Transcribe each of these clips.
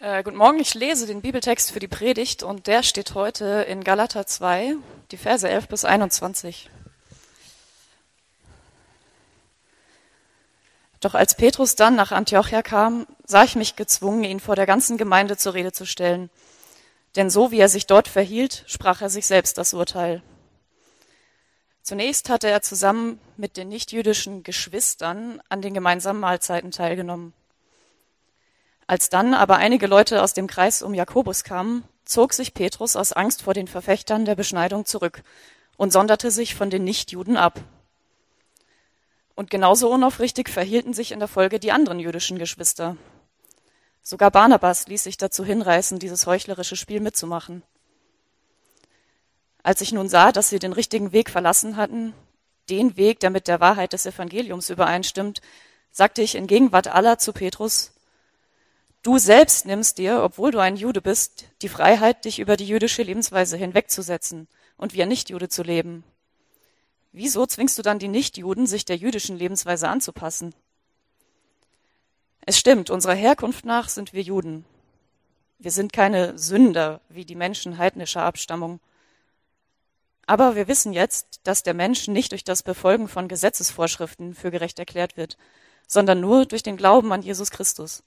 Äh, guten Morgen, ich lese den Bibeltext für die Predigt und der steht heute in Galater 2, die Verse 11 bis 21. Doch als Petrus dann nach Antiochia kam, sah ich mich gezwungen, ihn vor der ganzen Gemeinde zur Rede zu stellen. Denn so wie er sich dort verhielt, sprach er sich selbst das Urteil. Zunächst hatte er zusammen mit den nichtjüdischen Geschwistern an den gemeinsamen Mahlzeiten teilgenommen. Als dann aber einige Leute aus dem Kreis um Jakobus kamen, zog sich Petrus aus Angst vor den Verfechtern der Beschneidung zurück und sonderte sich von den Nichtjuden ab. Und genauso unaufrichtig verhielten sich in der Folge die anderen jüdischen Geschwister. Sogar Barnabas ließ sich dazu hinreißen, dieses heuchlerische Spiel mitzumachen. Als ich nun sah, dass sie den richtigen Weg verlassen hatten, den Weg, der mit der Wahrheit des Evangeliums übereinstimmt, sagte ich in Gegenwart aller zu Petrus, Du selbst nimmst dir, obwohl du ein Jude bist, die Freiheit, dich über die jüdische Lebensweise hinwegzusetzen und wie ein Nichtjude zu leben. Wieso zwingst du dann die Nichtjuden, sich der jüdischen Lebensweise anzupassen? Es stimmt, unserer Herkunft nach sind wir Juden. Wir sind keine Sünder wie die Menschen heidnischer Abstammung. Aber wir wissen jetzt, dass der Mensch nicht durch das Befolgen von Gesetzesvorschriften für gerecht erklärt wird, sondern nur durch den Glauben an Jesus Christus.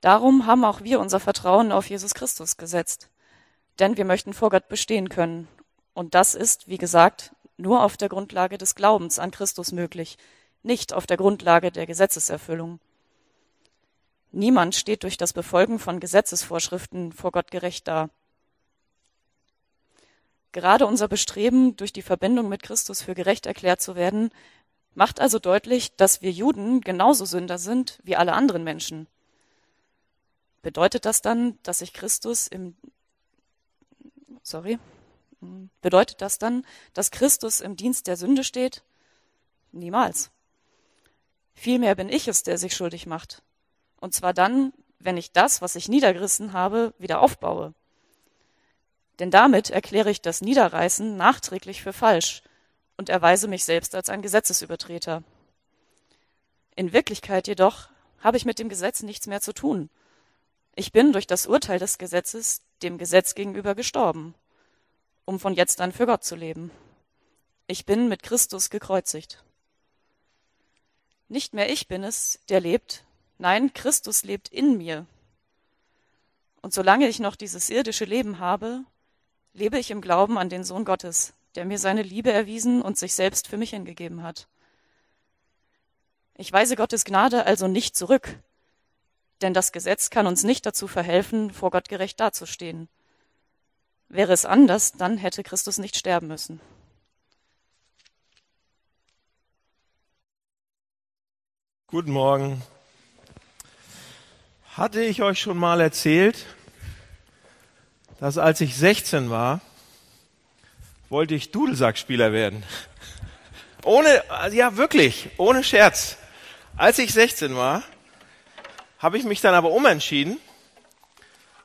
Darum haben auch wir unser Vertrauen auf Jesus Christus gesetzt. Denn wir möchten vor Gott bestehen können. Und das ist, wie gesagt, nur auf der Grundlage des Glaubens an Christus möglich, nicht auf der Grundlage der Gesetzeserfüllung. Niemand steht durch das Befolgen von Gesetzesvorschriften vor Gott gerecht da. Gerade unser Bestreben, durch die Verbindung mit Christus für gerecht erklärt zu werden, macht also deutlich, dass wir Juden genauso Sünder sind wie alle anderen Menschen. Bedeutet das dann, dass sich Christus im sorry, bedeutet das dann, dass Christus im Dienst der Sünde steht? Niemals. Vielmehr bin ich es, der sich schuldig macht. Und zwar dann, wenn ich das, was ich niedergerissen habe, wieder aufbaue. Denn damit erkläre ich das Niederreißen nachträglich für falsch und erweise mich selbst als ein Gesetzesübertreter. In Wirklichkeit jedoch habe ich mit dem Gesetz nichts mehr zu tun, ich bin durch das Urteil des Gesetzes dem Gesetz gegenüber gestorben, um von jetzt an für Gott zu leben. Ich bin mit Christus gekreuzigt. Nicht mehr ich bin es, der lebt, nein, Christus lebt in mir. Und solange ich noch dieses irdische Leben habe, lebe ich im Glauben an den Sohn Gottes, der mir seine Liebe erwiesen und sich selbst für mich hingegeben hat. Ich weise Gottes Gnade also nicht zurück, denn das Gesetz kann uns nicht dazu verhelfen, vor Gott gerecht dazustehen. Wäre es anders, dann hätte Christus nicht sterben müssen. Guten Morgen. Hatte ich euch schon mal erzählt, dass als ich 16 war, wollte ich Dudelsackspieler werden. Ohne, ja wirklich, ohne Scherz. Als ich 16 war, habe ich mich dann aber umentschieden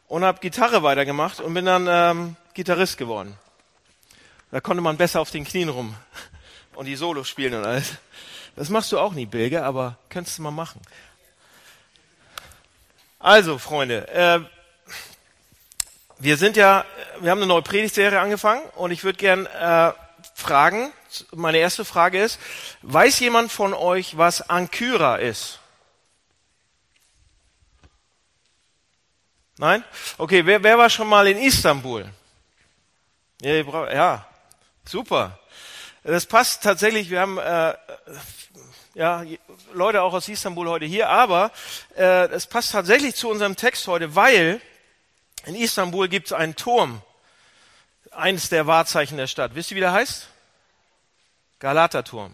und habe Gitarre weitergemacht und bin dann ähm, Gitarrist geworden. Da konnte man besser auf den Knien rum und die Solos spielen und alles. Das machst du auch nie, Bilge, aber könntest du mal machen. Also, Freunde, äh, wir sind ja, wir haben eine neue Predigtserie angefangen und ich würde gern äh, fragen, meine erste Frage ist, weiß jemand von euch, was Ankyra ist? Nein? Okay, wer, wer war schon mal in Istanbul? Ja, ja, super. Das passt tatsächlich, wir haben äh, ja, Leute auch aus Istanbul heute hier, aber äh, das passt tatsächlich zu unserem Text heute, weil in Istanbul gibt es einen Turm, eines der Wahrzeichen der Stadt. Wisst ihr, wie der heißt? Galaterturm.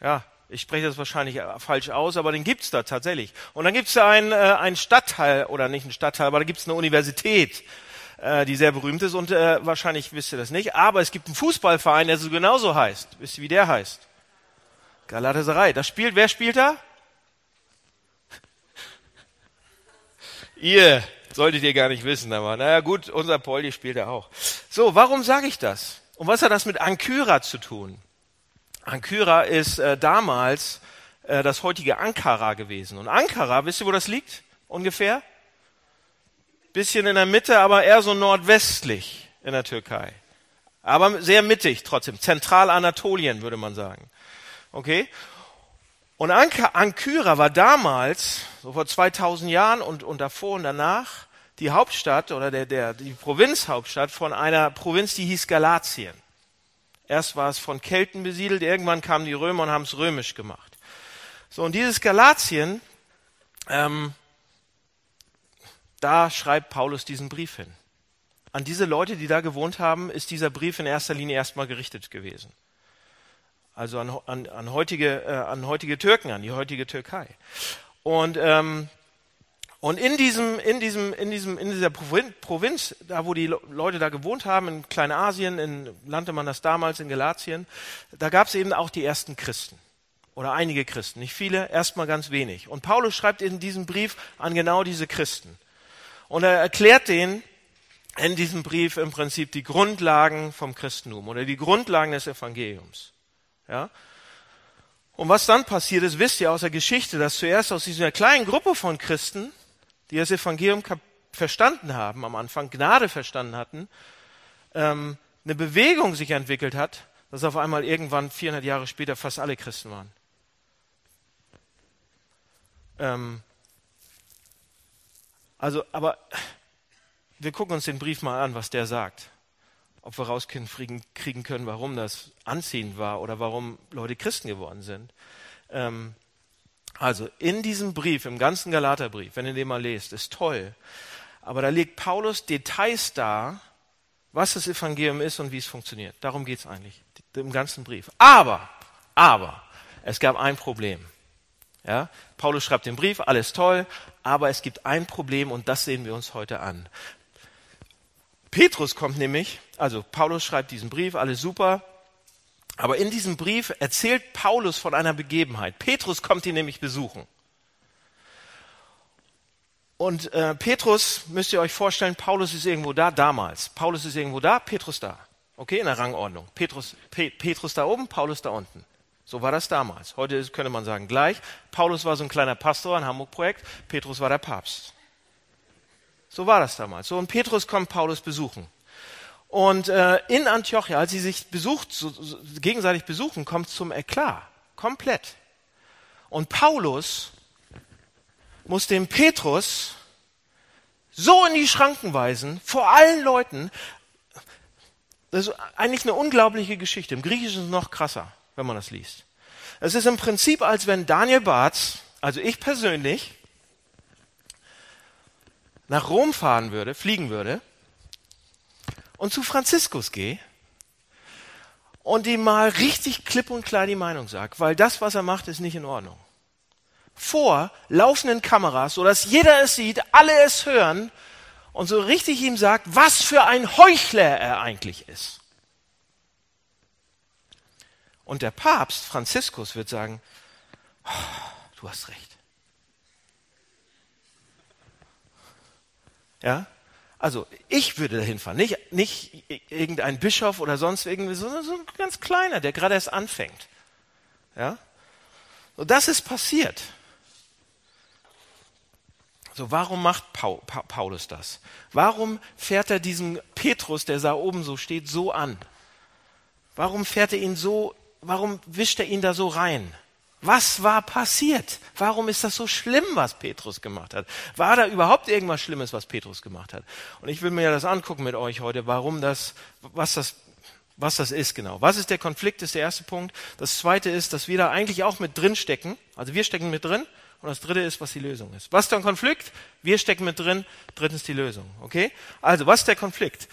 Ja, ich spreche das wahrscheinlich äh, falsch aus, aber den gibt's da tatsächlich. Und dann gibt's da einen, äh, einen Stadtteil, oder nicht einen Stadtteil, aber da gibt's eine Universität, äh, die sehr berühmt ist und äh, wahrscheinlich wisst ihr das nicht. Aber es gibt einen Fußballverein, der so genauso heißt. Wisst ihr, wie der heißt? Galatasaray. Da spielt, wer spielt da? ihr solltet ihr gar nicht wissen, aber naja gut, unser Poldi spielt da auch. So, warum sage ich das? Und was hat das mit Ankyra zu tun? Ankara ist äh, damals äh, das heutige Ankara gewesen. Und Ankara, wisst ihr, wo das liegt? ungefähr. Bisschen in der Mitte, aber eher so nordwestlich in der Türkei. Aber sehr mittig trotzdem. Zentralanatolien würde man sagen. Okay? Und Ankyra war damals, so vor 2000 Jahren und, und davor und danach, die Hauptstadt oder der, der, die Provinzhauptstadt von einer Provinz, die hieß Galatien. Erst war es von Kelten besiedelt, irgendwann kamen die Römer und haben es römisch gemacht. So, und dieses Galatien, ähm, da schreibt Paulus diesen Brief hin. An diese Leute, die da gewohnt haben, ist dieser Brief in erster Linie erstmal gerichtet gewesen. Also an, an, an, heutige, äh, an heutige Türken, an die heutige Türkei. Und ähm, und in diesem, in diesem, in diesem, in dieser Provinz, da wo die Leute da gewohnt haben, in Kleinasien, in, nannte man das damals, in Galatien, da gab es eben auch die ersten Christen. Oder einige Christen. Nicht viele, erstmal ganz wenig. Und Paulus schreibt in diesem Brief an genau diese Christen. Und er erklärt denen in diesem Brief im Prinzip die Grundlagen vom Christentum oder die Grundlagen des Evangeliums. Ja? Und was dann passiert ist, wisst ihr aus der Geschichte, dass zuerst aus dieser kleinen Gruppe von Christen die das Evangelium verstanden haben, am Anfang Gnade verstanden hatten, ähm, eine Bewegung sich entwickelt hat, dass auf einmal irgendwann 400 Jahre später fast alle Christen waren. Ähm, also, aber wir gucken uns den Brief mal an, was der sagt. Ob wir rauskriegen können, warum das anziehend war oder warum Leute Christen geworden sind. Ähm, also in diesem Brief, im ganzen Galaterbrief, wenn ihr den mal lest, ist toll. Aber da legt Paulus Details dar, was das Evangelium ist und wie es funktioniert. Darum geht es eigentlich im ganzen Brief. Aber, aber, es gab ein Problem. Ja, Paulus schreibt den Brief, alles toll, aber es gibt ein Problem und das sehen wir uns heute an. Petrus kommt nämlich, also Paulus schreibt diesen Brief, alles super, aber in diesem Brief erzählt Paulus von einer Begebenheit. Petrus kommt ihn nämlich besuchen. Und äh, Petrus, müsst ihr euch vorstellen, Paulus ist irgendwo da, damals. Paulus ist irgendwo da, Petrus da. Okay, in der Rangordnung. Petrus, Pe Petrus da oben, Paulus da unten. So war das damals. Heute könnte man sagen gleich. Paulus war so ein kleiner Pastor, ein Hamburg-Projekt. Petrus war der Papst. So war das damals. So, und Petrus kommt Paulus besuchen. Und äh, in Antiochia, als sie sich besucht, so, so, gegenseitig besuchen, kommt zum Eklat. Komplett. Und Paulus muss dem Petrus so in die Schranken weisen, vor allen Leuten. Das ist eigentlich eine unglaubliche Geschichte. Im Griechischen ist es noch krasser, wenn man das liest. Es ist im Prinzip, als wenn Daniel Barth, also ich persönlich, nach Rom fahren würde, fliegen würde, und zu Franziskus gehe und ihm mal richtig klipp und klar die Meinung sage, weil das, was er macht, ist nicht in Ordnung. Vor laufenden Kameras, so dass jeder es sieht, alle es hören und so richtig ihm sagt, was für ein Heuchler er eigentlich ist. Und der Papst Franziskus wird sagen, oh, du hast recht. Ja? Also ich würde dahin fahren, nicht, nicht irgendein Bischof oder sonst irgendwie, sondern so ein ganz kleiner, der gerade erst anfängt. Ja? So, das ist passiert. So, warum macht Paulus das? Warum fährt er diesen Petrus, der da oben so steht, so an? Warum fährt er ihn so, warum wischt er ihn da so rein? Was war passiert? Warum ist das so schlimm, was Petrus gemacht hat? War da überhaupt irgendwas Schlimmes, was Petrus gemacht hat? Und ich will mir ja das angucken mit euch heute, warum das, was das, was das ist genau. Was ist der Konflikt, ist der erste Punkt. Das zweite ist, dass wir da eigentlich auch mit drin stecken. Also wir stecken mit drin. Und das dritte ist, was die Lösung ist. Was ist der Konflikt? Wir stecken mit drin. Drittens die Lösung. Okay? Also, was ist der Konflikt?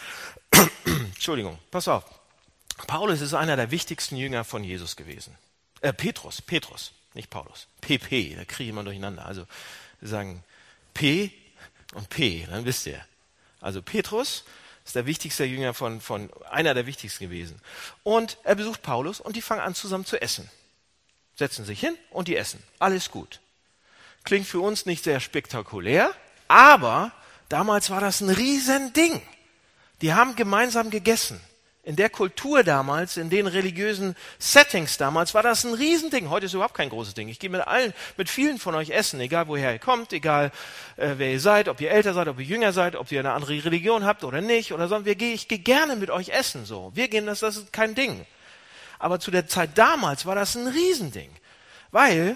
Entschuldigung, pass auf. Paulus ist einer der wichtigsten Jünger von Jesus gewesen. Äh, Petrus, Petrus, nicht Paulus. PP, da kriege ich immer durcheinander. Also wir sagen P und P, dann wisst ihr. Also Petrus ist der wichtigste Jünger von, von einer der wichtigsten gewesen. Und er besucht Paulus und die fangen an zusammen zu essen. Setzen sich hin und die essen. Alles gut. Klingt für uns nicht sehr spektakulär, aber damals war das ein Riesending. Die haben gemeinsam gegessen In der Kultur damals, in den religiösen Settings damals, war das ein Riesending. Heute ist überhaupt kein großes Ding. Ich gehe mit allen, mit vielen von euch essen, egal woher ihr kommt, egal äh, wer ihr seid, ob ihr älter seid, ob ihr jünger seid, ob ihr eine andere Religion habt oder nicht, oder so. Wir ich gehe gerne mit euch essen, so. Wir gehen, das, das ist kein Ding. Aber zu der Zeit damals war das ein Riesending. Weil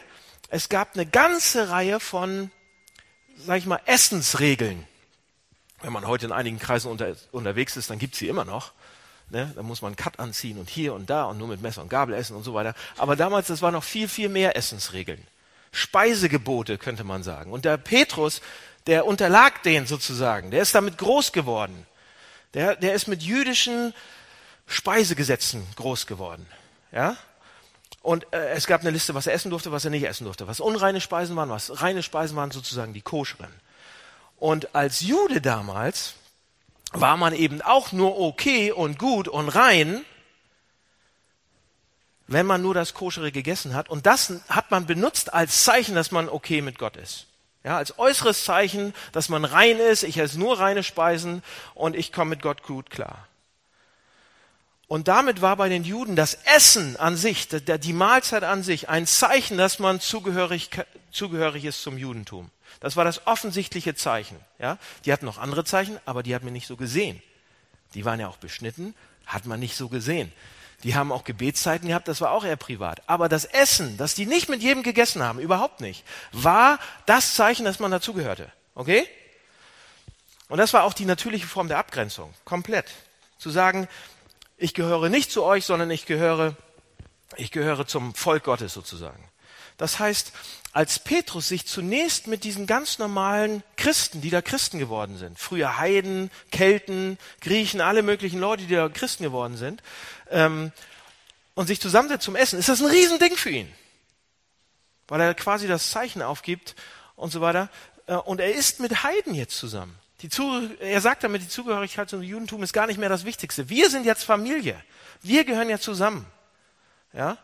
es gab eine ganze Reihe von, sag ich mal, Essensregeln. Wenn man heute in einigen Kreisen unter, unterwegs ist, dann gibt's sie immer noch. Ne? Da muss man Cut anziehen und hier und da und nur mit Messer und Gabel essen und so weiter. Aber damals, das war noch viel, viel mehr Essensregeln. Speisegebote, könnte man sagen. Und der Petrus, der unterlag denen sozusagen. Der ist damit groß geworden. Der, der ist mit jüdischen Speisegesetzen groß geworden. Ja? Und äh, es gab eine Liste, was er essen durfte, was er nicht essen durfte. Was unreine Speisen waren, was reine Speisen waren, sozusagen die koscheren. Und als Jude damals war man eben auch nur okay und gut und rein, wenn man nur das Koschere gegessen hat. Und das hat man benutzt als Zeichen, dass man okay mit Gott ist. Ja, als äußeres Zeichen, dass man rein ist, ich esse nur reine Speisen und ich komme mit Gott gut klar. Und damit war bei den Juden das Essen an sich, die Mahlzeit an sich, ein Zeichen, dass man zugehörig, zugehörig ist zum Judentum. Das war das offensichtliche Zeichen. Ja? Die hatten noch andere Zeichen, aber die hat man nicht so gesehen. Die waren ja auch beschnitten, hat man nicht so gesehen. Die haben auch Gebetszeiten gehabt, das war auch eher privat. Aber das Essen, das die nicht mit jedem gegessen haben, überhaupt nicht, war das Zeichen, dass man dazugehörte. Okay? Und das war auch die natürliche Form der Abgrenzung. Komplett. Zu sagen, ich gehöre nicht zu euch, sondern ich gehöre, ich gehöre zum Volk Gottes sozusagen. Das heißt, als Petrus sich zunächst mit diesen ganz normalen Christen, die da Christen geworden sind, früher Heiden, Kelten, Griechen, alle möglichen Leute, die da Christen geworden sind, ähm, und sich zusammensetzt zum Essen, ist das ein Riesending für ihn. Weil er quasi das Zeichen aufgibt und so weiter. Äh, und er ist mit Heiden jetzt zusammen. Er sagt damit, die Zugehörigkeit zum Judentum ist gar nicht mehr das Wichtigste. Wir sind jetzt Familie. Wir gehören ja zusammen. Ja?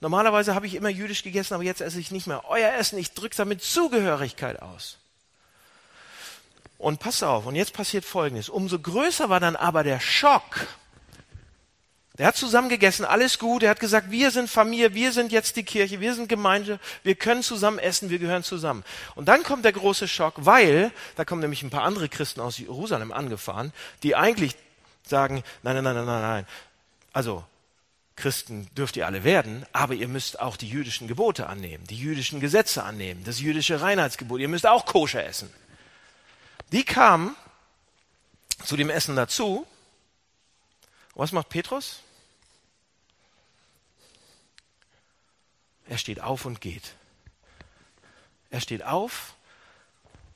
Normalerweise habe ich immer jüdisch gegessen, aber jetzt esse ich nicht mehr euer Essen. Ich drücke damit Zugehörigkeit aus. Und pass auf, und jetzt passiert Folgendes. Umso größer war dann aber der Schock. Der hat zusammen gegessen, alles gut. Er hat gesagt, wir sind Familie, wir sind jetzt die Kirche, wir sind Gemeinde, wir können zusammen essen, wir gehören zusammen. Und dann kommt der große Schock, weil, da kommen nämlich ein paar andere Christen aus Jerusalem angefahren, die eigentlich sagen, nein, nein, nein, nein, nein. Also, Christen dürft ihr alle werden, aber ihr müsst auch die jüdischen Gebote annehmen, die jüdischen Gesetze annehmen, das jüdische Reinheitsgebot. Ihr müsst auch koscher essen. Die kamen zu dem Essen dazu. Was macht Petrus? Er steht auf und geht. Er steht auf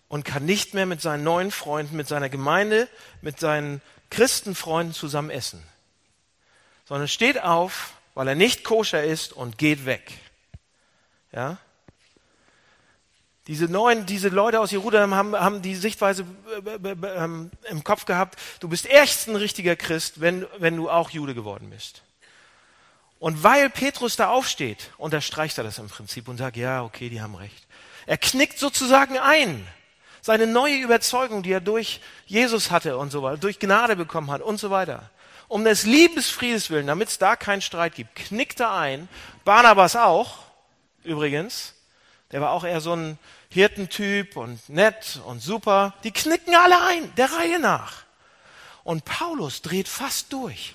und kann nicht mehr mit seinen neuen Freunden, mit seiner Gemeinde, mit seinen Christenfreunden zusammen essen sondern steht auf, weil er nicht koscher ist und geht weg. Ja? Diese neuen, diese Leute aus Jerusalem haben, haben die Sichtweise äh, ähm, im Kopf gehabt, du bist erst ein richtiger Christ, wenn, wenn du auch Jude geworden bist. Und weil Petrus da aufsteht, unterstreicht er das im Prinzip und sagt, ja, okay, die haben recht. Er knickt sozusagen ein. Seine neue Überzeugung, die er durch Jesus hatte und so weiter, durch Gnade bekommen hat und so weiter um des Liebesfriedes willen, damit es da keinen Streit gibt, knickt er ein. Barnabas auch, übrigens. Der war auch eher so ein Hirtentyp und nett und super. Die knicken alle ein, der Reihe nach. Und Paulus dreht fast durch.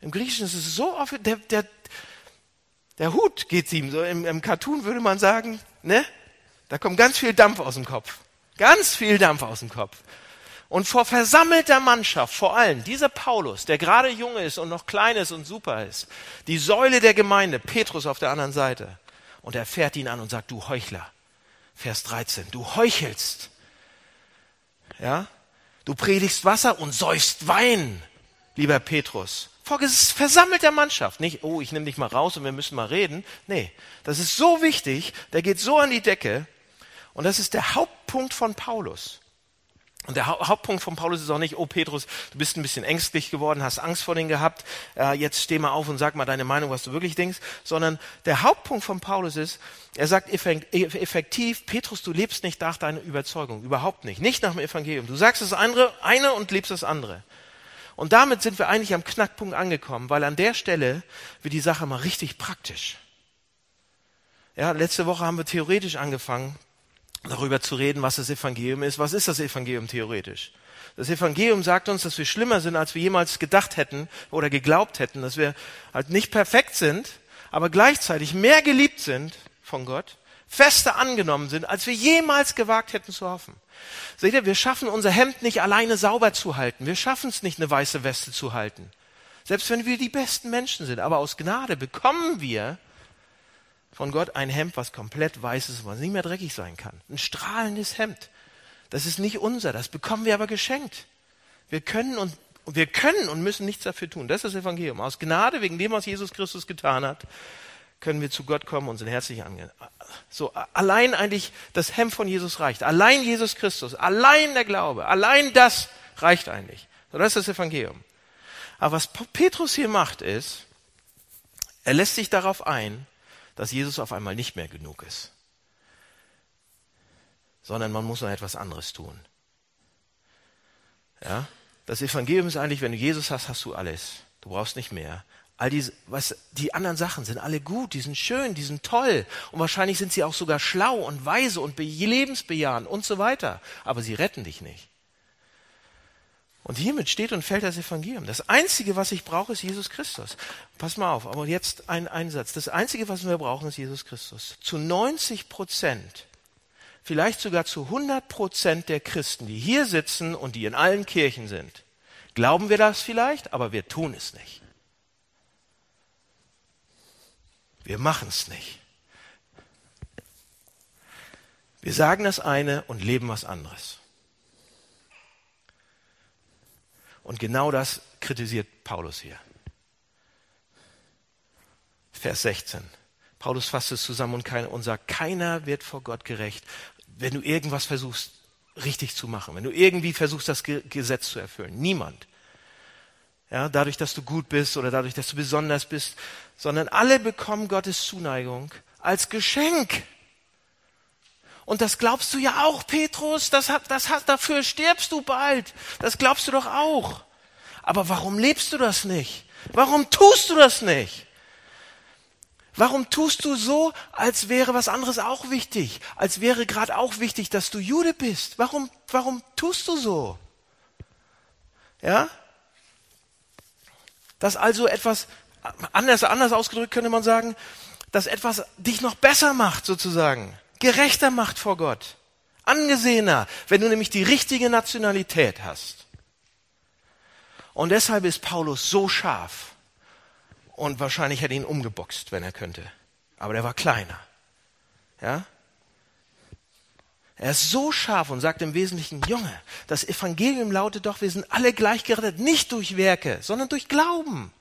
Im Griechischen ist es so oft, der, der, der Hut geht ihm so. Im, Im Cartoon würde man sagen, ne? Da kommt ganz viel Dampf aus dem Kopf. Ganz viel Dampf aus dem Kopf. Und vor versammelter Mannschaft, vor allem dieser Paulus, der gerade jung ist und noch klein ist und super ist, die Säule der Gemeinde, Petrus auf der anderen Seite. Und er fährt ihn an und sagt, du Heuchler. Vers 13, du heuchelst. Ja? Du predigst Wasser und säufst Wein, lieber Petrus. Vor versammelter Mannschaft. Nicht, oh, ich nehme dich mal raus und wir müssen mal reden. Nee, das ist so wichtig, der geht so an die Decke. Und das ist der Hauptpunkt von Paulus. Und der Hauptpunkt von Paulus ist auch nicht, oh Petrus, du bist ein bisschen ängstlich geworden, hast Angst vor denen gehabt, äh, jetzt steh mal auf und sag mal deine Meinung, was du wirklich denkst, sondern der Hauptpunkt von Paulus ist, er sagt effektiv, Petrus, du lebst nicht nach deiner Überzeugung, überhaupt nicht, nicht nach dem Evangelium. Du sagst das eine und lebst das andere. Und damit sind wir eigentlich am Knackpunkt angekommen, weil an der Stelle wird die Sache mal richtig praktisch. Ja, letzte Woche haben wir theoretisch angefangen, darüber zu reden, was das Evangelium ist. Was ist das Evangelium theoretisch? Das Evangelium sagt uns, dass wir schlimmer sind, als wir jemals gedacht hätten oder geglaubt hätten, dass wir halt nicht perfekt sind, aber gleichzeitig mehr geliebt sind von Gott, fester angenommen sind, als wir jemals gewagt hätten zu hoffen. Seht ihr, wir schaffen unser Hemd nicht alleine sauber zu halten. Wir schaffen es nicht, eine weiße Weste zu halten. Selbst wenn wir die besten Menschen sind. Aber aus Gnade bekommen wir von Gott ein Hemd, was komplett weiß ist, was nicht mehr dreckig sein kann. Ein strahlendes Hemd. Das ist nicht unser, das bekommen wir aber geschenkt. Wir können und wir können und müssen nichts dafür tun. Das ist das Evangelium. Aus Gnade, wegen dem, was Jesus Christus getan hat, können wir zu Gott kommen und sind herzlich angehen. So, allein eigentlich das Hemd von Jesus reicht. Allein Jesus Christus, allein der Glaube, allein das reicht eigentlich. So, das ist das Evangelium. Aber was Petrus hier macht, ist, er lässt sich darauf ein, dass Jesus auf einmal nicht mehr genug ist, sondern man muss noch etwas anderes tun. Ja? Das Evangelium ist eigentlich, wenn du Jesus hast, hast du alles. Du brauchst nicht mehr. All diese, was, die anderen Sachen sind alle gut, die sind schön, die sind toll. Und wahrscheinlich sind sie auch sogar schlau und weise und lebensbejahend und so weiter. Aber sie retten dich nicht. Und hiermit steht und fällt das Evangelium. Das Einzige, was ich brauche, ist Jesus Christus. Pass mal auf, aber jetzt ein Einsatz. Das Einzige, was wir brauchen, ist Jesus Christus. Zu 90 Prozent, vielleicht sogar zu 100 Prozent der Christen, die hier sitzen und die in allen Kirchen sind, glauben wir das vielleicht, aber wir tun es nicht. Wir machen es nicht. Wir sagen das eine und leben was anderes. Und genau das kritisiert Paulus hier. Vers 16. Paulus fasst es zusammen und, sagt, keiner wird vor Gott gerecht, wenn du irgendwas versuchst richtig zu machen, wenn du irgendwie versuchst, das Gesetz zu erfüllen. Niemand. Ja, dadurch, dass du gut bist oder dadurch, dass du besonders bist, sondern alle bekommen Gottes Zuneigung als Geschenk. Und das glaubst du ja auch, Petrus, das hat, das hat, dafür stirbst du bald. Das glaubst du doch auch. Aber warum lebst du das nicht? Warum tust du das nicht? Warum tust du so, als wäre was anderes auch wichtig? Als wäre gerade auch wichtig, dass du Jude bist? Warum, warum tust du so? Ja? Dass also etwas anders, anders ausgedrückt könnte man sagen, dass etwas dich noch besser macht, sozusagen, gerechter macht vor Gott, angesehener, wenn du nämlich die richtige Nationalität hast. Und deshalb ist Paulus so scharf. Und wahrscheinlich hätte ihn umgeboxt, wenn er könnte. Aber der war kleiner. Ja? Er ist so scharf und sagt im Wesentlichen, Junge, das Evangelium lautet doch, wir sind alle gleich gerettet, nicht durch Werke, sondern durch Glauben.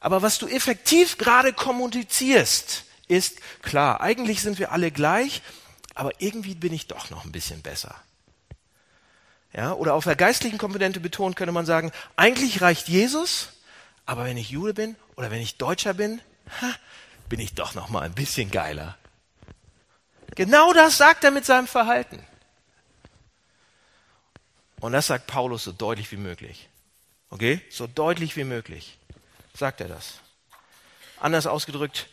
Aber was du effektiv gerade kommunizierst, ist klar, eigentlich sind wir alle gleich, aber irgendwie bin ich doch noch ein bisschen besser. Ja, oder auf der geistlichen Komponente betont könnte man sagen, eigentlich reicht Jesus, aber wenn ich Jude bin oder wenn ich Deutscher bin, ha, bin ich doch noch mal ein bisschen geiler. Genau das sagt er mit seinem Verhalten. Und das sagt Paulus so deutlich wie möglich. Okay? So deutlich wie möglich sagt er das. Anders ausgedrückt,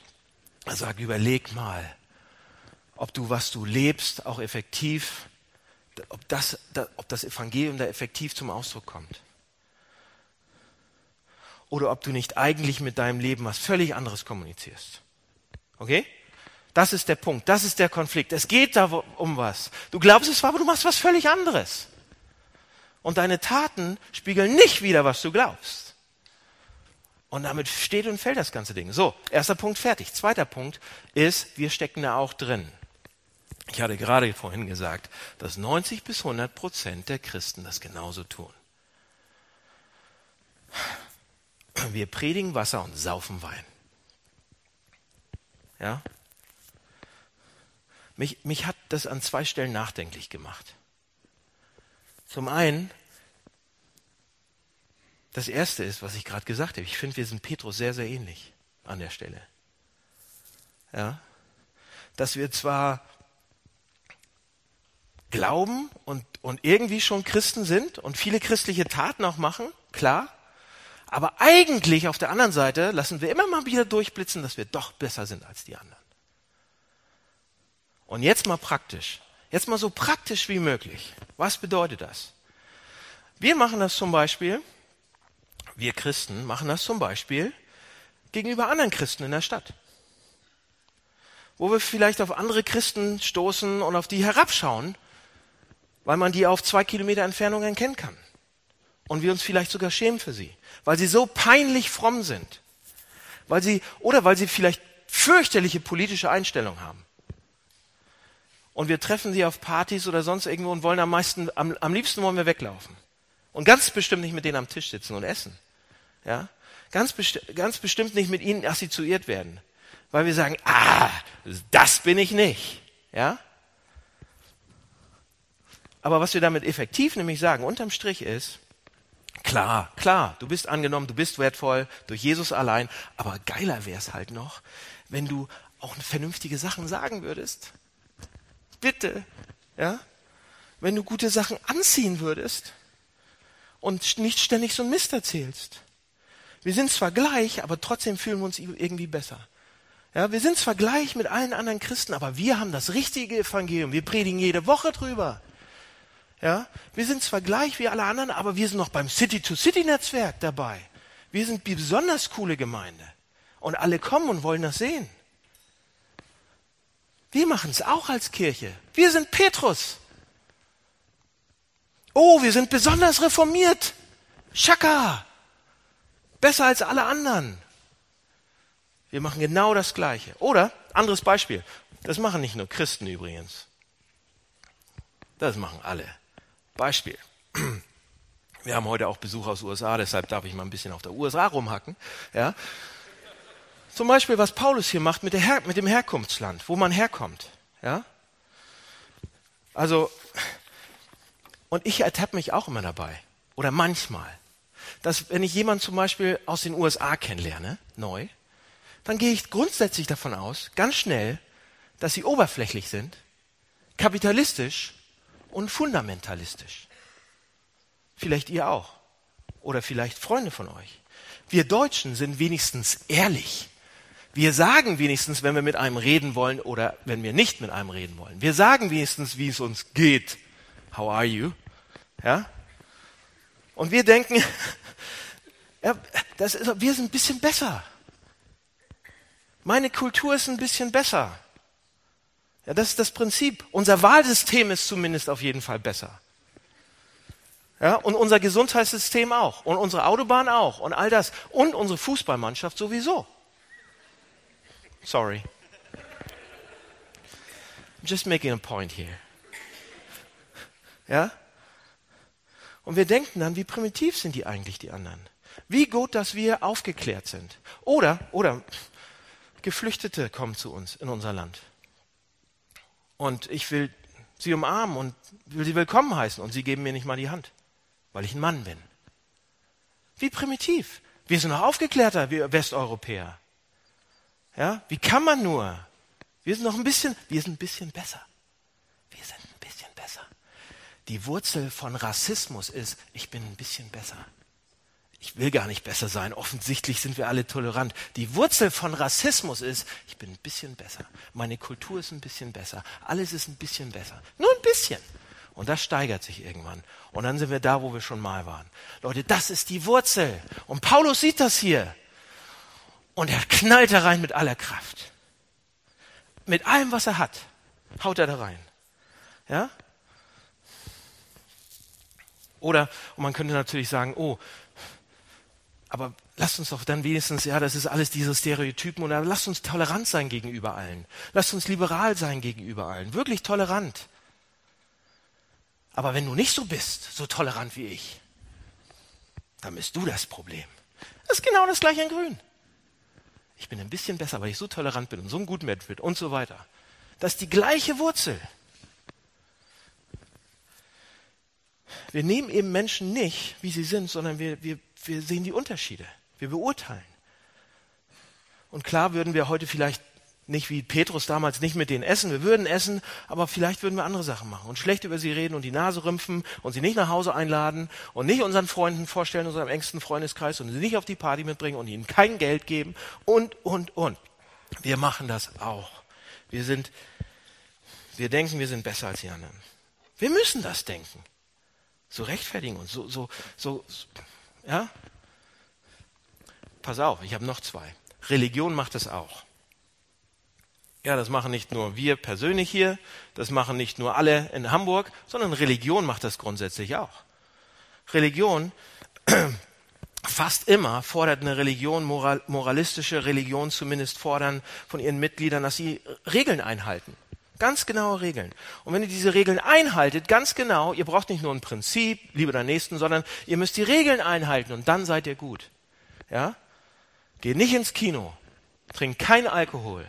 er sagt, überleg mal, ob du, was du lebst, auch effektiv, ob das, ob das Evangelium da effektiv zum Ausdruck kommt. Oder ob du nicht eigentlich mit deinem Leben was völlig anderes kommunizierst. Okay? Das ist der Punkt, das ist der Konflikt. Es geht da um was. Du glaubst es war, aber du machst was völlig anderes. Und deine Taten spiegeln nicht wieder, was du glaubst. Und damit steht und fällt das ganze Ding. So, erster Punkt fertig. Zweiter Punkt ist, wir stecken da auch drin. Ich hatte gerade vorhin gesagt, dass 90 bis 100 Prozent der Christen das genauso tun. Wir predigen Wasser und saufen Wein. Ja? Mich, mich hat das an zwei Stellen nachdenklich gemacht. Zum einen das erste ist, was ich gerade gesagt habe. Ich finde, wir sind Petrus sehr, sehr ähnlich an der Stelle. Ja. Dass wir zwar glauben und, und irgendwie schon Christen sind und viele christliche Taten auch machen, klar. Aber eigentlich auf der anderen Seite lassen wir immer mal wieder durchblitzen, dass wir doch besser sind als die anderen. Und jetzt mal praktisch. Jetzt mal so praktisch wie möglich. Was bedeutet das? Wir machen das zum Beispiel, wir Christen machen das zum Beispiel gegenüber anderen Christen in der Stadt. Wo wir vielleicht auf andere Christen stoßen und auf die herabschauen, weil man die auf zwei Kilometer Entfernung erkennen kann. Und wir uns vielleicht sogar schämen für sie, weil sie so peinlich fromm sind. Weil sie, oder weil sie vielleicht fürchterliche politische Einstellungen haben. Und wir treffen sie auf Partys oder sonst irgendwo und wollen am meisten, am, am liebsten wollen wir weglaufen. Und ganz bestimmt nicht mit denen am Tisch sitzen und essen. Ja? Ganz, besti ganz bestimmt nicht mit ihnen assoziiert werden. Weil wir sagen, ah, das bin ich nicht. Ja? Aber was wir damit effektiv nämlich sagen, unterm Strich ist, klar, klar, du bist angenommen, du bist wertvoll durch Jesus allein, aber geiler wäre es halt noch, wenn du auch vernünftige Sachen sagen würdest. Bitte, ja? Wenn du gute Sachen anziehen würdest und nicht ständig so ein Mist erzählst. Wir sind zwar gleich, aber trotzdem fühlen wir uns irgendwie besser. Ja, wir sind zwar gleich mit allen anderen Christen, aber wir haben das richtige Evangelium. Wir predigen jede Woche drüber. Ja, wir sind zwar gleich wie alle anderen, aber wir sind noch beim City-to-City-Netzwerk dabei. Wir sind die besonders coole Gemeinde. Und alle kommen und wollen das sehen. Wir machen es auch als Kirche. Wir sind Petrus. Oh, wir sind besonders reformiert. Schaka. Besser als alle anderen. Wir machen genau das Gleiche. Oder, anderes Beispiel. Das machen nicht nur Christen übrigens. Das machen alle. Beispiel. Wir haben heute auch Besuch aus USA, deshalb darf ich mal ein bisschen auf der USA rumhacken. Ja. Zum Beispiel, was Paulus hier macht mit, Her mit dem Herkunftsland, wo man herkommt. Ja. Also, und ich ertappe mich auch immer dabei. Oder manchmal. Dass, wenn ich jemanden zum Beispiel aus den USA kennenlerne, neu, dann gehe ich grundsätzlich davon aus, ganz schnell, dass sie oberflächlich sind, kapitalistisch und fundamentalistisch. Vielleicht ihr auch. Oder vielleicht Freunde von euch. Wir Deutschen sind wenigstens ehrlich. Wir sagen wenigstens, wenn wir mit einem reden wollen oder wenn wir nicht mit einem reden wollen. Wir sagen wenigstens, wie es uns geht. How are you? Ja? Und wir denken, ja, das ist, wir sind ein bisschen besser. Meine Kultur ist ein bisschen besser. Ja, das ist das Prinzip. Unser Wahlsystem ist zumindest auf jeden Fall besser. Ja, und unser Gesundheitssystem auch. Und unsere Autobahn auch. Und all das. Und unsere Fußballmannschaft sowieso. Sorry. I'm just making a point here. Ja? Und wir denken dann, wie primitiv sind die eigentlich, die anderen? Wie gut, dass wir aufgeklärt sind. Oder, oder, Geflüchtete kommen zu uns in unser Land. Und ich will sie umarmen und will sie willkommen heißen und sie geben mir nicht mal die Hand, weil ich ein Mann bin. Wie primitiv. Wir sind noch aufgeklärter, wir Westeuropäer. Ja, wie kann man nur? Wir sind noch ein bisschen, wir sind ein bisschen besser. Wir sind ein bisschen besser. Die Wurzel von Rassismus ist, ich bin ein bisschen besser. Ich will gar nicht besser sein. Offensichtlich sind wir alle tolerant. Die Wurzel von Rassismus ist, ich bin ein bisschen besser. Meine Kultur ist ein bisschen besser. Alles ist ein bisschen besser. Nur ein bisschen. Und das steigert sich irgendwann. Und dann sind wir da, wo wir schon mal waren. Leute, das ist die Wurzel. Und Paulus sieht das hier. Und er knallt da rein mit aller Kraft. Mit allem, was er hat, haut er da rein. Ja? Oder, und man könnte natürlich sagen, oh, aber lasst uns doch dann wenigstens, ja, das ist alles diese Stereotypen und lasst uns tolerant sein gegenüber allen. Lasst uns liberal sein gegenüber allen. Wirklich tolerant. Aber wenn du nicht so bist, so tolerant wie ich, dann bist du das Problem. Das ist genau das gleiche in Grün ich bin ein bisschen besser, weil ich so tolerant bin und so ein guter Mensch bin und so weiter. Das ist die gleiche Wurzel. Wir nehmen eben Menschen nicht, wie sie sind, sondern wir, wir, wir sehen die Unterschiede. Wir beurteilen. Und klar würden wir heute vielleicht nicht wie Petrus damals nicht mit denen essen. Wir würden essen, aber vielleicht würden wir andere Sachen machen und schlecht über sie reden und die Nase rümpfen und sie nicht nach Hause einladen und nicht unseren Freunden vorstellen, unserem engsten Freundeskreis und sie nicht auf die Party mitbringen und ihnen kein Geld geben und, und, und. Wir machen das auch. Wir sind, wir denken, wir sind besser als die anderen. Wir müssen das denken. So rechtfertigen uns, so, so, so, ja? Pass auf, ich habe noch zwei. Religion macht das auch. Ja, das machen nicht nur wir persönlich hier, das machen nicht nur alle in Hamburg, sondern Religion macht das grundsätzlich auch. Religion, fast immer fordert eine Religion, moral, moralistische Religion zumindest fordern von ihren Mitgliedern, dass sie Regeln einhalten. Ganz genaue Regeln. Und wenn ihr diese Regeln einhaltet, ganz genau, ihr braucht nicht nur ein Prinzip, Liebe der Nächsten, sondern ihr müsst die Regeln einhalten und dann seid ihr gut. Ja? Geht nicht ins Kino, trinkt kein Alkohol,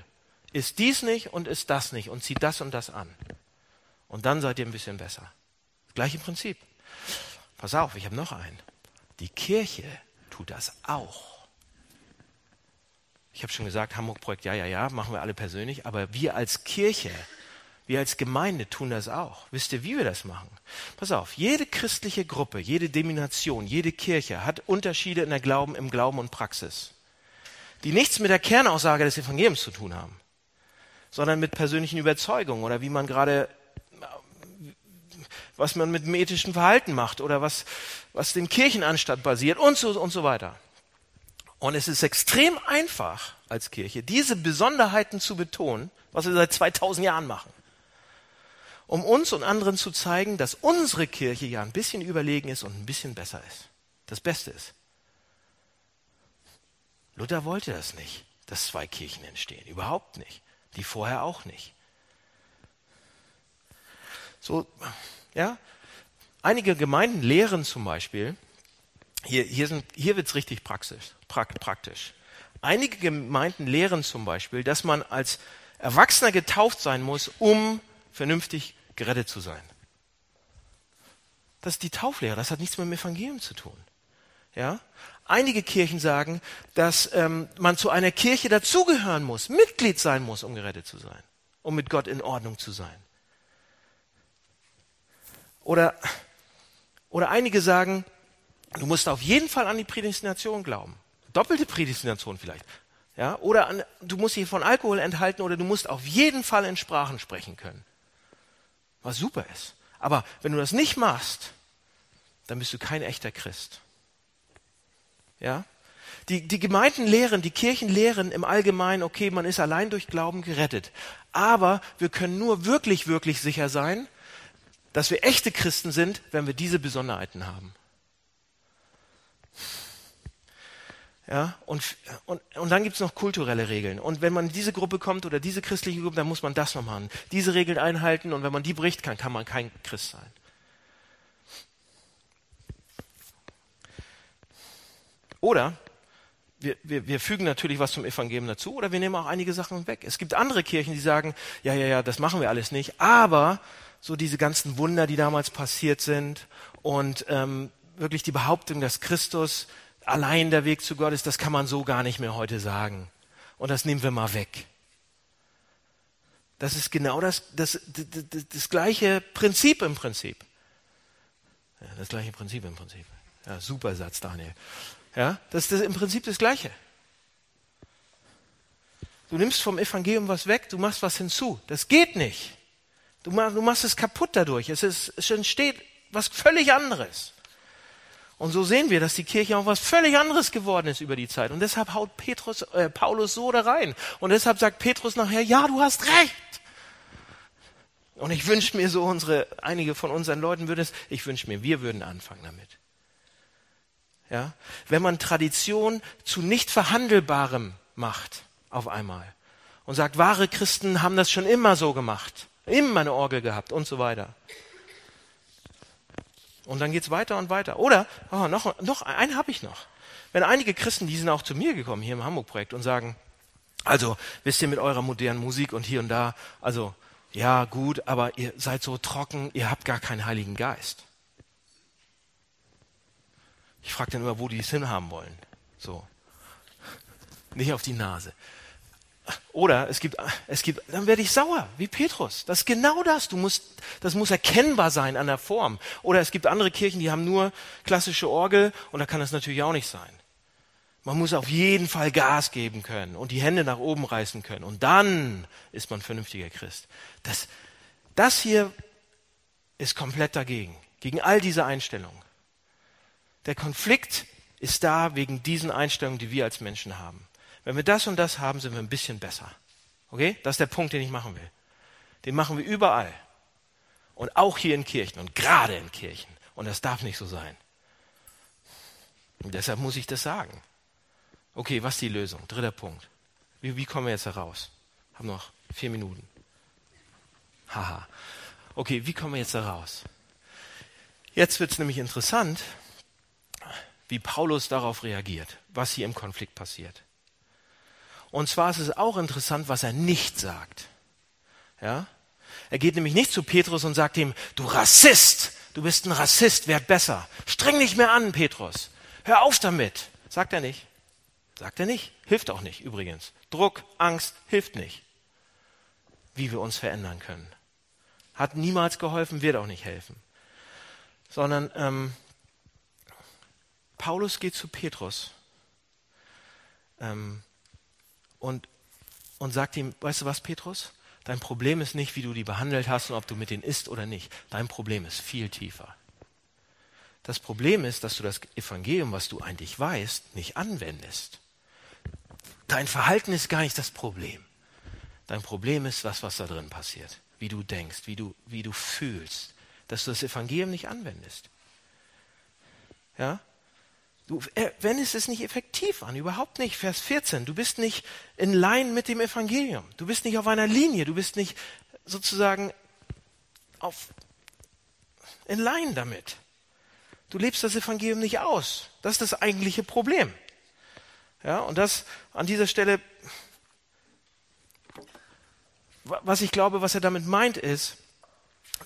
ist dies nicht und ist das nicht und zieht das und das an. Und dann seid ihr ein bisschen besser. Gleiche Prinzip. Pass auf, ich habe noch einen. Die Kirche tut das auch. Ich habe schon gesagt, Hamburg-Projekt, ja, ja, ja, machen wir alle persönlich, aber wir als Kirche, wir als Gemeinde tun das auch. Wisst ihr, wie wir das machen? Pass auf, jede christliche Gruppe, jede Denomination, jede Kirche hat Unterschiede in der Glauben, im Glauben und Praxis, die nichts mit der Kernaussage des Evangeliums zu tun haben sondern mit persönlichen Überzeugungen oder wie man gerade, was man mit dem ethischen Verhalten macht oder was, was den Kirchenanstand basiert und so, und so weiter. Und es ist extrem einfach als Kirche, diese Besonderheiten zu betonen, was wir seit 2000 Jahren machen, um uns und anderen zu zeigen, dass unsere Kirche ja ein bisschen überlegen ist und ein bisschen besser ist. Das Beste ist. Luther wollte das nicht, dass zwei Kirchen entstehen. Überhaupt nicht die vorher auch nicht. So, ja, einige Gemeinden lehren zum Beispiel, hier, hier, hier wird es richtig praxisch, praktisch. Einige Gemeinden lehren zum Beispiel, dass man als Erwachsener getauft sein muss, um vernünftig gerettet zu sein. Das ist die Tauflehre, das hat nichts mit dem Evangelium zu tun. Ja? Einige Kirchen sagen, dass ähm, man zu einer Kirche dazugehören muss, Mitglied sein muss, um gerettet zu sein, um mit Gott in Ordnung zu sein. Oder, oder einige sagen, du musst auf jeden Fall an die Prädestination glauben. Doppelte Prädestination vielleicht. Ja? Oder an, du musst dich von Alkohol enthalten oder du musst auf jeden Fall in Sprachen sprechen können. Was super ist. Aber wenn du das nicht machst, dann bist du kein echter Christ. Ja? Die, die Gemeinden lehren, die Kirchen lehren im Allgemeinen, okay, man ist allein durch Glauben gerettet. Aber wir können nur wirklich, wirklich sicher sein, dass wir echte Christen sind, wenn wir diese Besonderheiten haben. Ja, und, und, und dann gibt's noch kulturelle Regeln. Und wenn man in diese Gruppe kommt oder diese christliche Gruppe, dann muss man das noch machen. Diese Regeln einhalten und wenn man die bricht, kann, kann man kein Christ sein. Oder wir, wir, wir fügen natürlich was zum Evangelium dazu oder wir nehmen auch einige Sachen weg. Es gibt andere Kirchen, die sagen, ja, ja, ja, das machen wir alles nicht, aber so diese ganzen Wunder, die damals passiert sind und ähm, wirklich die Behauptung, dass Christus allein der Weg zu Gott ist, das kann man so gar nicht mehr heute sagen. Und das nehmen wir mal weg. Das ist genau das, das, das, das, das gleiche Prinzip im Prinzip. Ja, das gleiche Prinzip im Prinzip. Ja, super Satz, Daniel. Ja, das ist im Prinzip das Gleiche. Du nimmst vom Evangelium was weg, du machst was hinzu. Das geht nicht. Du, machst, du machst es kaputt dadurch. Es, ist, es entsteht was völlig anderes. Und so sehen wir, dass die Kirche auch was völlig anderes geworden ist über die Zeit. Und deshalb haut Petrus, äh, Paulus so da rein. Und deshalb sagt Petrus nachher, ja, du hast recht. Und ich wünsche mir so, unsere, einige von unseren Leuten würden es, ich wünsche mir, wir würden anfangen damit. Ja? Wenn man Tradition zu nicht verhandelbarem macht, auf einmal. Und sagt, wahre Christen haben das schon immer so gemacht. Immer eine Orgel gehabt und so weiter. Und dann geht's weiter und weiter. Oder, oh, noch, noch einen habe ich noch. Wenn einige Christen, die sind auch zu mir gekommen hier im Hamburg-Projekt und sagen, also, wisst ihr mit eurer modernen Musik und hier und da, also, ja, gut, aber ihr seid so trocken, ihr habt gar keinen Heiligen Geist. Ich frage dann immer, wo die es hinhaben wollen. So. Nicht auf die Nase. oder es gibt, es gibt, dann werde ich sauer, wie Petrus. Das ist genau das. Du musst, das muss erkennbar sein an der Form. Oder es gibt andere Kirchen, die haben nur klassische Orgel und da kann das natürlich auch nicht sein. Man muss auf jeden Fall Gas geben können und die Hände nach oben reißen können. Und dann ist man vernünftiger Christ. Das, das hier ist komplett dagegen. Gegen all diese Einstellungen. Der Konflikt ist da wegen diesen Einstellungen, die wir als Menschen haben. Wenn wir das und das haben, sind wir ein bisschen besser. Okay? Das ist der Punkt, den ich machen will. Den machen wir überall. Und auch hier in Kirchen und gerade in Kirchen. Und das darf nicht so sein. Und deshalb muss ich das sagen. Okay, was ist die Lösung? Dritter Punkt. Wie, wie kommen wir jetzt heraus? Haben noch vier Minuten. Haha. Okay, wie kommen wir jetzt heraus? Jetzt wird es nämlich interessant, wie Paulus darauf reagiert, was hier im Konflikt passiert. Und zwar ist es auch interessant, was er nicht sagt. Ja? Er geht nämlich nicht zu Petrus und sagt ihm, du Rassist, du bist ein Rassist, werd besser. Streng nicht mehr an, Petrus. Hör auf damit. Sagt er nicht. Sagt er nicht. Hilft auch nicht, übrigens. Druck, Angst hilft nicht. Wie wir uns verändern können. Hat niemals geholfen, wird auch nicht helfen. Sondern ähm, Paulus geht zu Petrus ähm, und, und sagt ihm, weißt du was, Petrus? Dein Problem ist nicht, wie du die behandelt hast und ob du mit denen isst oder nicht. Dein Problem ist viel tiefer. Das Problem ist, dass du das Evangelium, was du eigentlich weißt, nicht anwendest. Dein Verhalten ist gar nicht das Problem. Dein Problem ist was, was da drin passiert. Wie du denkst, wie du, wie du fühlst. Dass du das Evangelium nicht anwendest. Ja? Du äh, wendest es nicht effektiv an, überhaupt nicht. Vers 14, du bist nicht in Line mit dem Evangelium. Du bist nicht auf einer Linie, du bist nicht sozusagen auf, in Line damit. Du lebst das Evangelium nicht aus. Das ist das eigentliche Problem. Ja, und das an dieser Stelle, was ich glaube, was er damit meint, ist,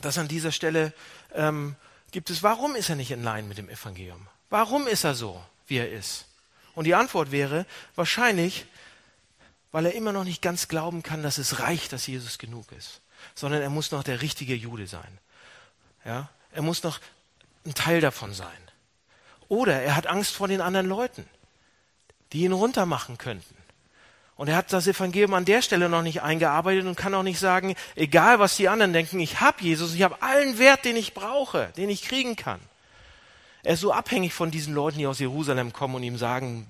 dass an dieser Stelle ähm, gibt es, warum ist er nicht in Line mit dem Evangelium? Warum ist er so, wie er ist? Und die Antwort wäre wahrscheinlich, weil er immer noch nicht ganz glauben kann, dass es reicht, dass Jesus genug ist, sondern er muss noch der richtige Jude sein. Ja? Er muss noch ein Teil davon sein. Oder er hat Angst vor den anderen Leuten, die ihn runtermachen könnten. Und er hat das Evangelium an der Stelle noch nicht eingearbeitet und kann auch nicht sagen, egal was die anderen denken, ich habe Jesus, ich habe allen Wert, den ich brauche, den ich kriegen kann. Er ist so abhängig von diesen Leuten, die aus Jerusalem kommen und ihm sagen,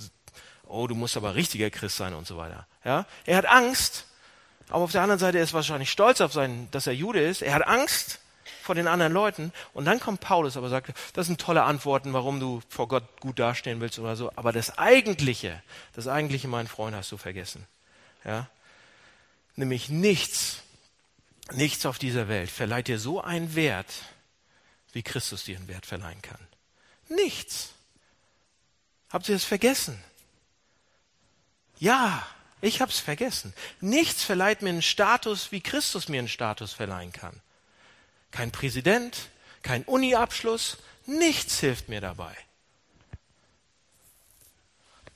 oh, du musst aber richtiger Christ sein und so weiter. Ja? Er hat Angst, aber auf der anderen Seite er ist wahrscheinlich stolz auf sein, dass er Jude ist. Er hat Angst vor den anderen Leuten. Und dann kommt Paulus, aber sagt, das sind tolle Antworten, warum du vor Gott gut dastehen willst oder so. Aber das Eigentliche, das Eigentliche, mein Freund, hast du vergessen. Ja? Nämlich nichts, nichts auf dieser Welt verleiht dir so einen Wert, wie Christus dir einen Wert verleihen kann. Nichts. Habt ihr es vergessen? Ja, ich habe es vergessen. Nichts verleiht mir einen Status, wie Christus mir einen Status verleihen kann. Kein Präsident, kein Uni-Abschluss, nichts hilft mir dabei.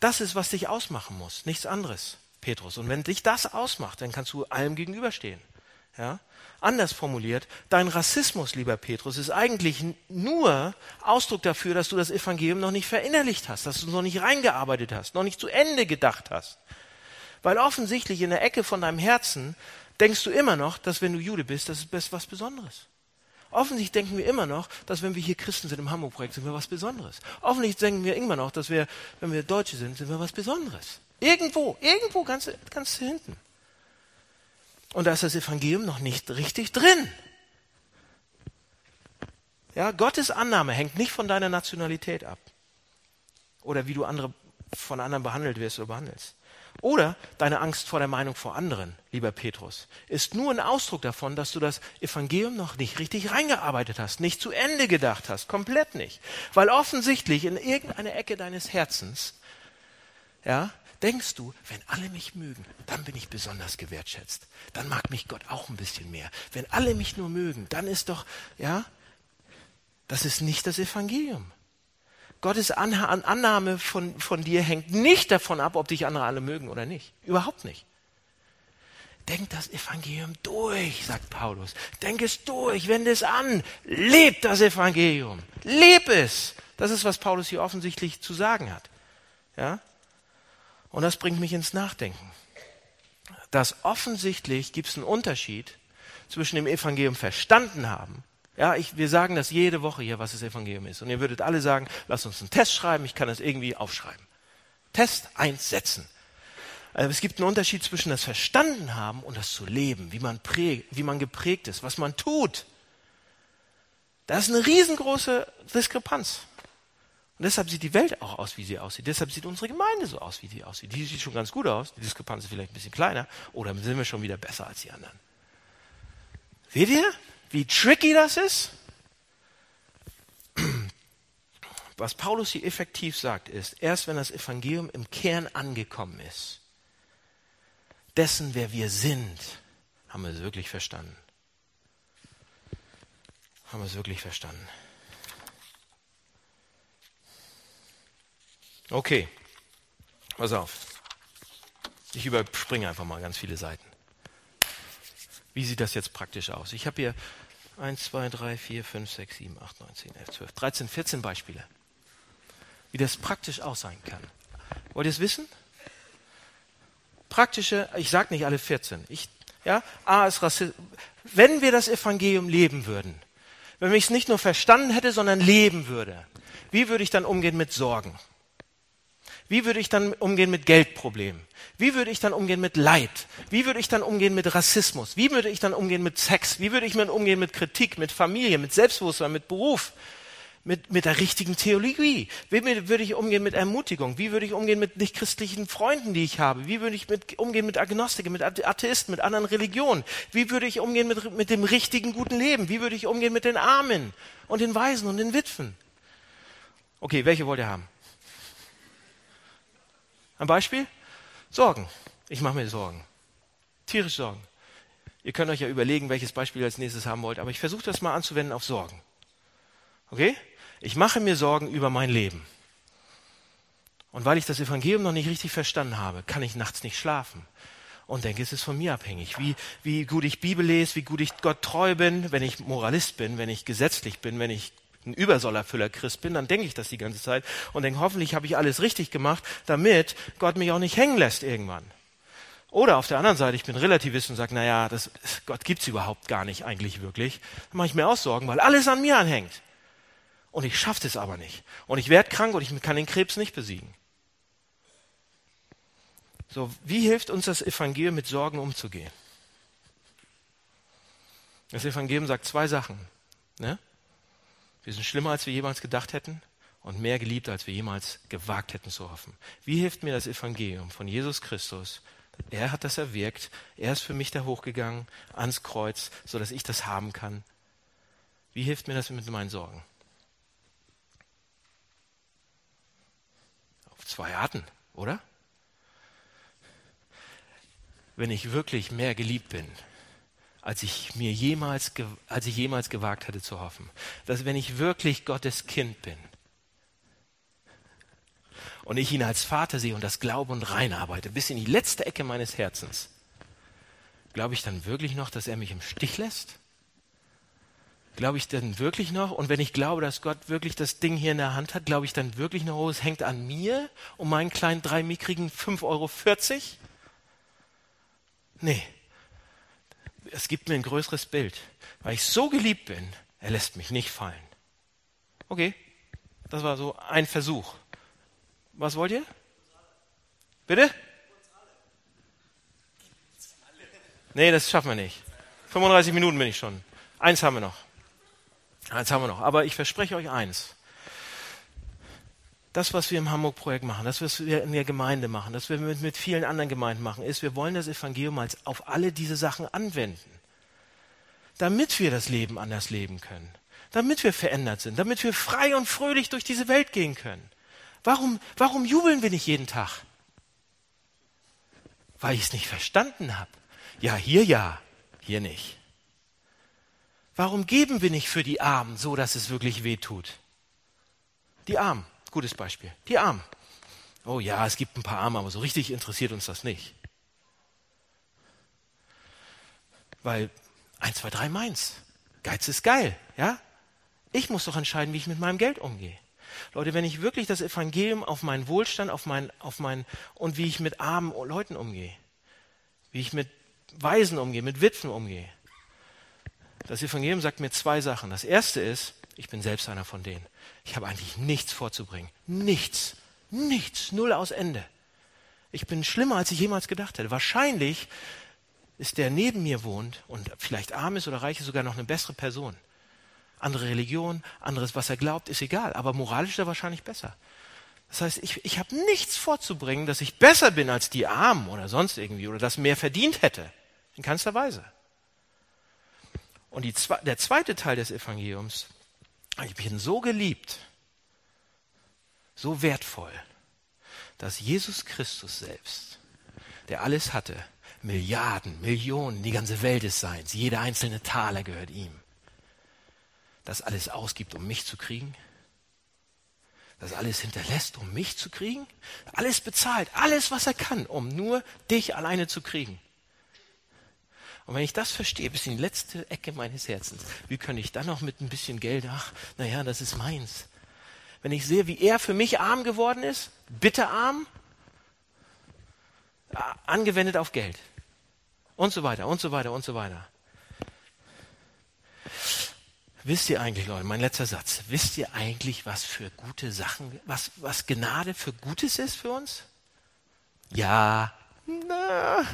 Das ist, was dich ausmachen muss, nichts anderes, Petrus. Und wenn dich das ausmacht, dann kannst du allem gegenüberstehen. Ja? Anders formuliert, dein Rassismus, lieber Petrus, ist eigentlich nur Ausdruck dafür, dass du das Evangelium noch nicht verinnerlicht hast, dass du noch nicht reingearbeitet hast, noch nicht zu Ende gedacht hast. Weil offensichtlich in der Ecke von deinem Herzen denkst du immer noch, dass wenn du Jude bist, das ist was Besonderes. Offensichtlich denken wir immer noch, dass wenn wir hier Christen sind im Hamburg-Projekt, sind wir was Besonderes. Offensichtlich denken wir immer noch, dass wir, wenn wir Deutsche sind, sind wir was Besonderes. Irgendwo, irgendwo ganz, ganz hinten. Und da ist das Evangelium noch nicht richtig drin. Ja, Gottes Annahme hängt nicht von deiner Nationalität ab. Oder wie du andere, von anderen behandelt wirst oder behandelst. Oder deine Angst vor der Meinung vor anderen, lieber Petrus, ist nur ein Ausdruck davon, dass du das Evangelium noch nicht richtig reingearbeitet hast, nicht zu Ende gedacht hast, komplett nicht. Weil offensichtlich in irgendeiner Ecke deines Herzens, ja, denkst du, wenn alle mich mögen, dann bin ich besonders gewertschätzt. Dann mag mich Gott auch ein bisschen mehr. Wenn alle mich nur mögen, dann ist doch, ja, das ist nicht das Evangelium. Gottes Annahme von, von dir hängt nicht davon ab, ob dich andere alle mögen oder nicht. Überhaupt nicht. Denk das Evangelium durch, sagt Paulus. Denk es durch, wende es an. Leb das Evangelium. Leb es. Das ist, was Paulus hier offensichtlich zu sagen hat. Ja? Und das bringt mich ins Nachdenken. Dass offensichtlich gibt es einen Unterschied zwischen dem Evangelium verstanden haben. Ja, ich, wir sagen das jede Woche hier, was das Evangelium ist. Und ihr würdet alle sagen, lasst uns einen Test schreiben, ich kann das irgendwie aufschreiben. Test einsetzen. Also es gibt einen Unterschied zwischen das Verstanden haben und das zu leben, wie man, prägt, wie man geprägt ist, was man tut. Da ist eine riesengroße Diskrepanz. Und deshalb sieht die Welt auch aus, wie sie aussieht. Deshalb sieht unsere Gemeinde so aus, wie sie aussieht. Die sieht schon ganz gut aus. Die Diskrepanz ist vielleicht ein bisschen kleiner. Oder sind wir schon wieder besser als die anderen? Seht ihr, wie tricky das ist? Was Paulus hier effektiv sagt, ist, erst wenn das Evangelium im Kern angekommen ist, dessen, wer wir sind, haben wir es wirklich verstanden. Haben wir es wirklich verstanden. Okay, pass auf. Ich überspringe einfach mal ganz viele Seiten. Wie sieht das jetzt praktisch aus? Ich habe hier 1, 2, 3, 4, 5, 6, 7, 8, 9, 10, 11, 12, 13, 14 Beispiele, wie das praktisch auch sein kann. Wollt ihr es wissen? Praktische, ich sage nicht alle 14. Ich, ja, A ist Rassismus. Wenn wir das Evangelium leben würden, wenn ich es nicht nur verstanden hätte, sondern leben würde, wie würde ich dann umgehen mit Sorgen? Wie würde ich dann umgehen mit Geldproblemen? Wie würde ich dann umgehen mit Leid? Wie würde ich dann umgehen mit Rassismus? Wie würde ich dann umgehen mit Sex? Wie würde ich dann umgehen mit Kritik, mit Familie, mit Selbstbewusstsein, mit Beruf? Mit, mit der richtigen Theologie? Wie würde ich umgehen mit Ermutigung? Wie würde ich umgehen mit nichtchristlichen Freunden, die ich habe? Wie würde ich mit, umgehen mit Agnostiken, mit Atheisten, mit anderen Religionen? Wie würde ich umgehen mit, mit dem richtigen, guten Leben? Wie würde ich umgehen mit den Armen und den Waisen und den Witwen? Okay, welche wollt ihr haben? Ein Beispiel? Sorgen. Ich mache mir Sorgen. Tierisch Sorgen. Ihr könnt euch ja überlegen, welches Beispiel ihr als nächstes haben wollt, aber ich versuche das mal anzuwenden auf Sorgen. Okay? Ich mache mir Sorgen über mein Leben. Und weil ich das Evangelium noch nicht richtig verstanden habe, kann ich nachts nicht schlafen. Und denke, es ist von mir abhängig. Wie, wie gut ich Bibel lese, wie gut ich Gott treu bin, wenn ich Moralist bin, wenn ich gesetzlich bin, wenn ich ein Übersollerfüller Christ bin, dann denke ich das die ganze Zeit und denke, hoffentlich habe ich alles richtig gemacht, damit Gott mich auch nicht hängen lässt irgendwann. Oder auf der anderen Seite, ich bin Relativist und sage, naja, das, Gott gibt's überhaupt gar nicht eigentlich wirklich. Dann mache ich mir auch Sorgen, weil alles an mir anhängt. Und ich schaffe es aber nicht. Und ich werde krank und ich kann den Krebs nicht besiegen. So, wie hilft uns das Evangelium mit Sorgen umzugehen? Das Evangelium sagt zwei Sachen. Ne? Wir sind schlimmer, als wir jemals gedacht hätten und mehr geliebt, als wir jemals gewagt hätten zu hoffen. Wie hilft mir das Evangelium von Jesus Christus? Er hat das erwirkt. Er ist für mich da hochgegangen ans Kreuz, so dass ich das haben kann. Wie hilft mir das mit meinen Sorgen? Auf zwei Arten, oder? Wenn ich wirklich mehr geliebt bin, als ich mir jemals, als ich jemals gewagt hatte zu hoffen. Dass wenn ich wirklich Gottes Kind bin und ich ihn als Vater sehe und das Glaube und Rein arbeite, bis in die letzte Ecke meines Herzens, glaube ich dann wirklich noch, dass er mich im Stich lässt? Glaube ich dann wirklich noch? Und wenn ich glaube, dass Gott wirklich das Ding hier in der Hand hat, glaube ich dann wirklich noch, oh, es hängt an mir um meinen kleinen drei mickrigen 5,40 Euro? Nee, es gibt mir ein größeres Bild. Weil ich so geliebt bin, er lässt mich nicht fallen. Okay, das war so ein Versuch. Was wollt ihr? Bitte? Nee, das schaffen wir nicht. 35 Minuten bin ich schon. Eins haben wir noch. Eins haben wir noch. Aber ich verspreche euch eins das, was wir im Hamburg-Projekt machen, das, was wir in der Gemeinde machen, das wir mit, mit vielen anderen Gemeinden machen, ist, wir wollen das Evangelium als auf alle diese Sachen anwenden. Damit wir das Leben anders leben können. Damit wir verändert sind. Damit wir frei und fröhlich durch diese Welt gehen können. Warum, warum jubeln wir nicht jeden Tag? Weil ich es nicht verstanden habe. Ja, hier ja, hier nicht. Warum geben wir nicht für die Armen so, dass es wirklich weh tut? Die Armen. Gutes Beispiel. Die Armen. Oh ja, es gibt ein paar Arme, aber so richtig interessiert uns das nicht. Weil eins, zwei, drei meins. Geiz ist geil, ja? Ich muss doch entscheiden, wie ich mit meinem Geld umgehe. Leute, wenn ich wirklich das Evangelium auf meinen Wohlstand, auf mein, auf mein, und wie ich mit armen Leuten umgehe, wie ich mit Waisen umgehe, mit Witwen umgehe. Das Evangelium sagt mir zwei Sachen. Das erste ist, ich bin selbst einer von denen. Ich habe eigentlich nichts vorzubringen. Nichts. Nichts. Null aus Ende. Ich bin schlimmer, als ich jemals gedacht hätte. Wahrscheinlich ist der neben mir wohnt und vielleicht arm ist oder reich ist, sogar noch eine bessere Person. Andere Religion, anderes, was er glaubt, ist egal. Aber moralisch ist er wahrscheinlich besser. Das heißt, ich, ich habe nichts vorzubringen, dass ich besser bin als die Armen oder sonst irgendwie oder das mehr verdient hätte. In keinster Weise. Und die, der zweite Teil des Evangeliums, ich bin so geliebt, so wertvoll, dass Jesus Christus selbst, der alles hatte, Milliarden, Millionen, die ganze Welt des Seins, jeder einzelne Taler gehört ihm, das alles ausgibt, um mich zu kriegen, das alles hinterlässt, um mich zu kriegen, alles bezahlt, alles, was er kann, um nur dich alleine zu kriegen. Und wenn ich das verstehe, bis in die letzte Ecke meines Herzens, wie könnte ich dann noch mit ein bisschen Geld, ach, naja, das ist meins. Wenn ich sehe, wie er für mich arm geworden ist, bitter arm, angewendet auf Geld. Und so weiter, und so weiter, und so weiter. Wisst ihr eigentlich, Leute, mein letzter Satz, wisst ihr eigentlich, was für gute Sachen, was, was Gnade für Gutes ist für uns? Ja, na.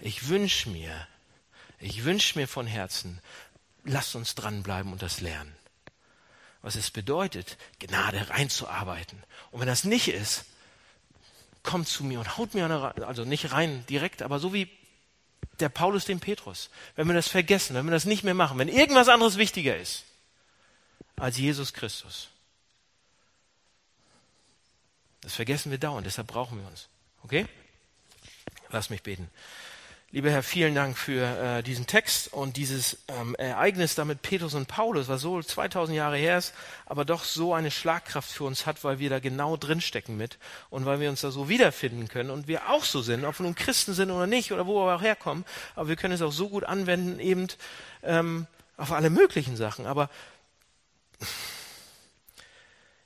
Ich wünsche mir, ich wünsche mir von Herzen, lasst uns dranbleiben und das lernen. Was es bedeutet, Gnade reinzuarbeiten. Und wenn das nicht ist, kommt zu mir und haut mir eine, also nicht rein direkt, aber so wie der Paulus dem Petrus. Wenn wir das vergessen, wenn wir das nicht mehr machen, wenn irgendwas anderes wichtiger ist als Jesus Christus. Das vergessen wir dauernd, deshalb brauchen wir uns. Okay? Lass mich beten. Lieber Herr, vielen Dank für äh, diesen Text und dieses ähm, Ereignis da mit Petrus und Paulus, was so 2000 Jahre her ist, aber doch so eine Schlagkraft für uns hat, weil wir da genau drinstecken mit und weil wir uns da so wiederfinden können und wir auch so sind, ob wir nun Christen sind oder nicht oder wo wir auch herkommen, aber wir können es auch so gut anwenden eben ähm, auf alle möglichen Sachen. Aber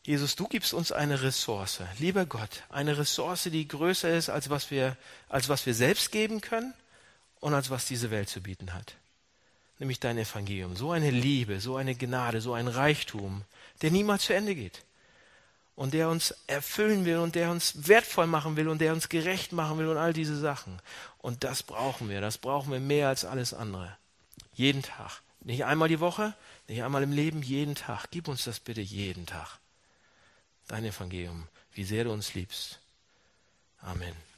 Jesus, du gibst uns eine Ressource, lieber Gott, eine Ressource, die größer ist, als was wir, als was wir selbst geben können und als was diese Welt zu bieten hat. Nämlich dein Evangelium. So eine Liebe, so eine Gnade, so ein Reichtum, der niemals zu Ende geht. Und der uns erfüllen will und der uns wertvoll machen will und der uns gerecht machen will und all diese Sachen. Und das brauchen wir. Das brauchen wir mehr als alles andere. Jeden Tag. Nicht einmal die Woche, nicht einmal im Leben, jeden Tag. Gib uns das bitte jeden Tag. Dein Evangelium, wie sehr du uns liebst. Amen.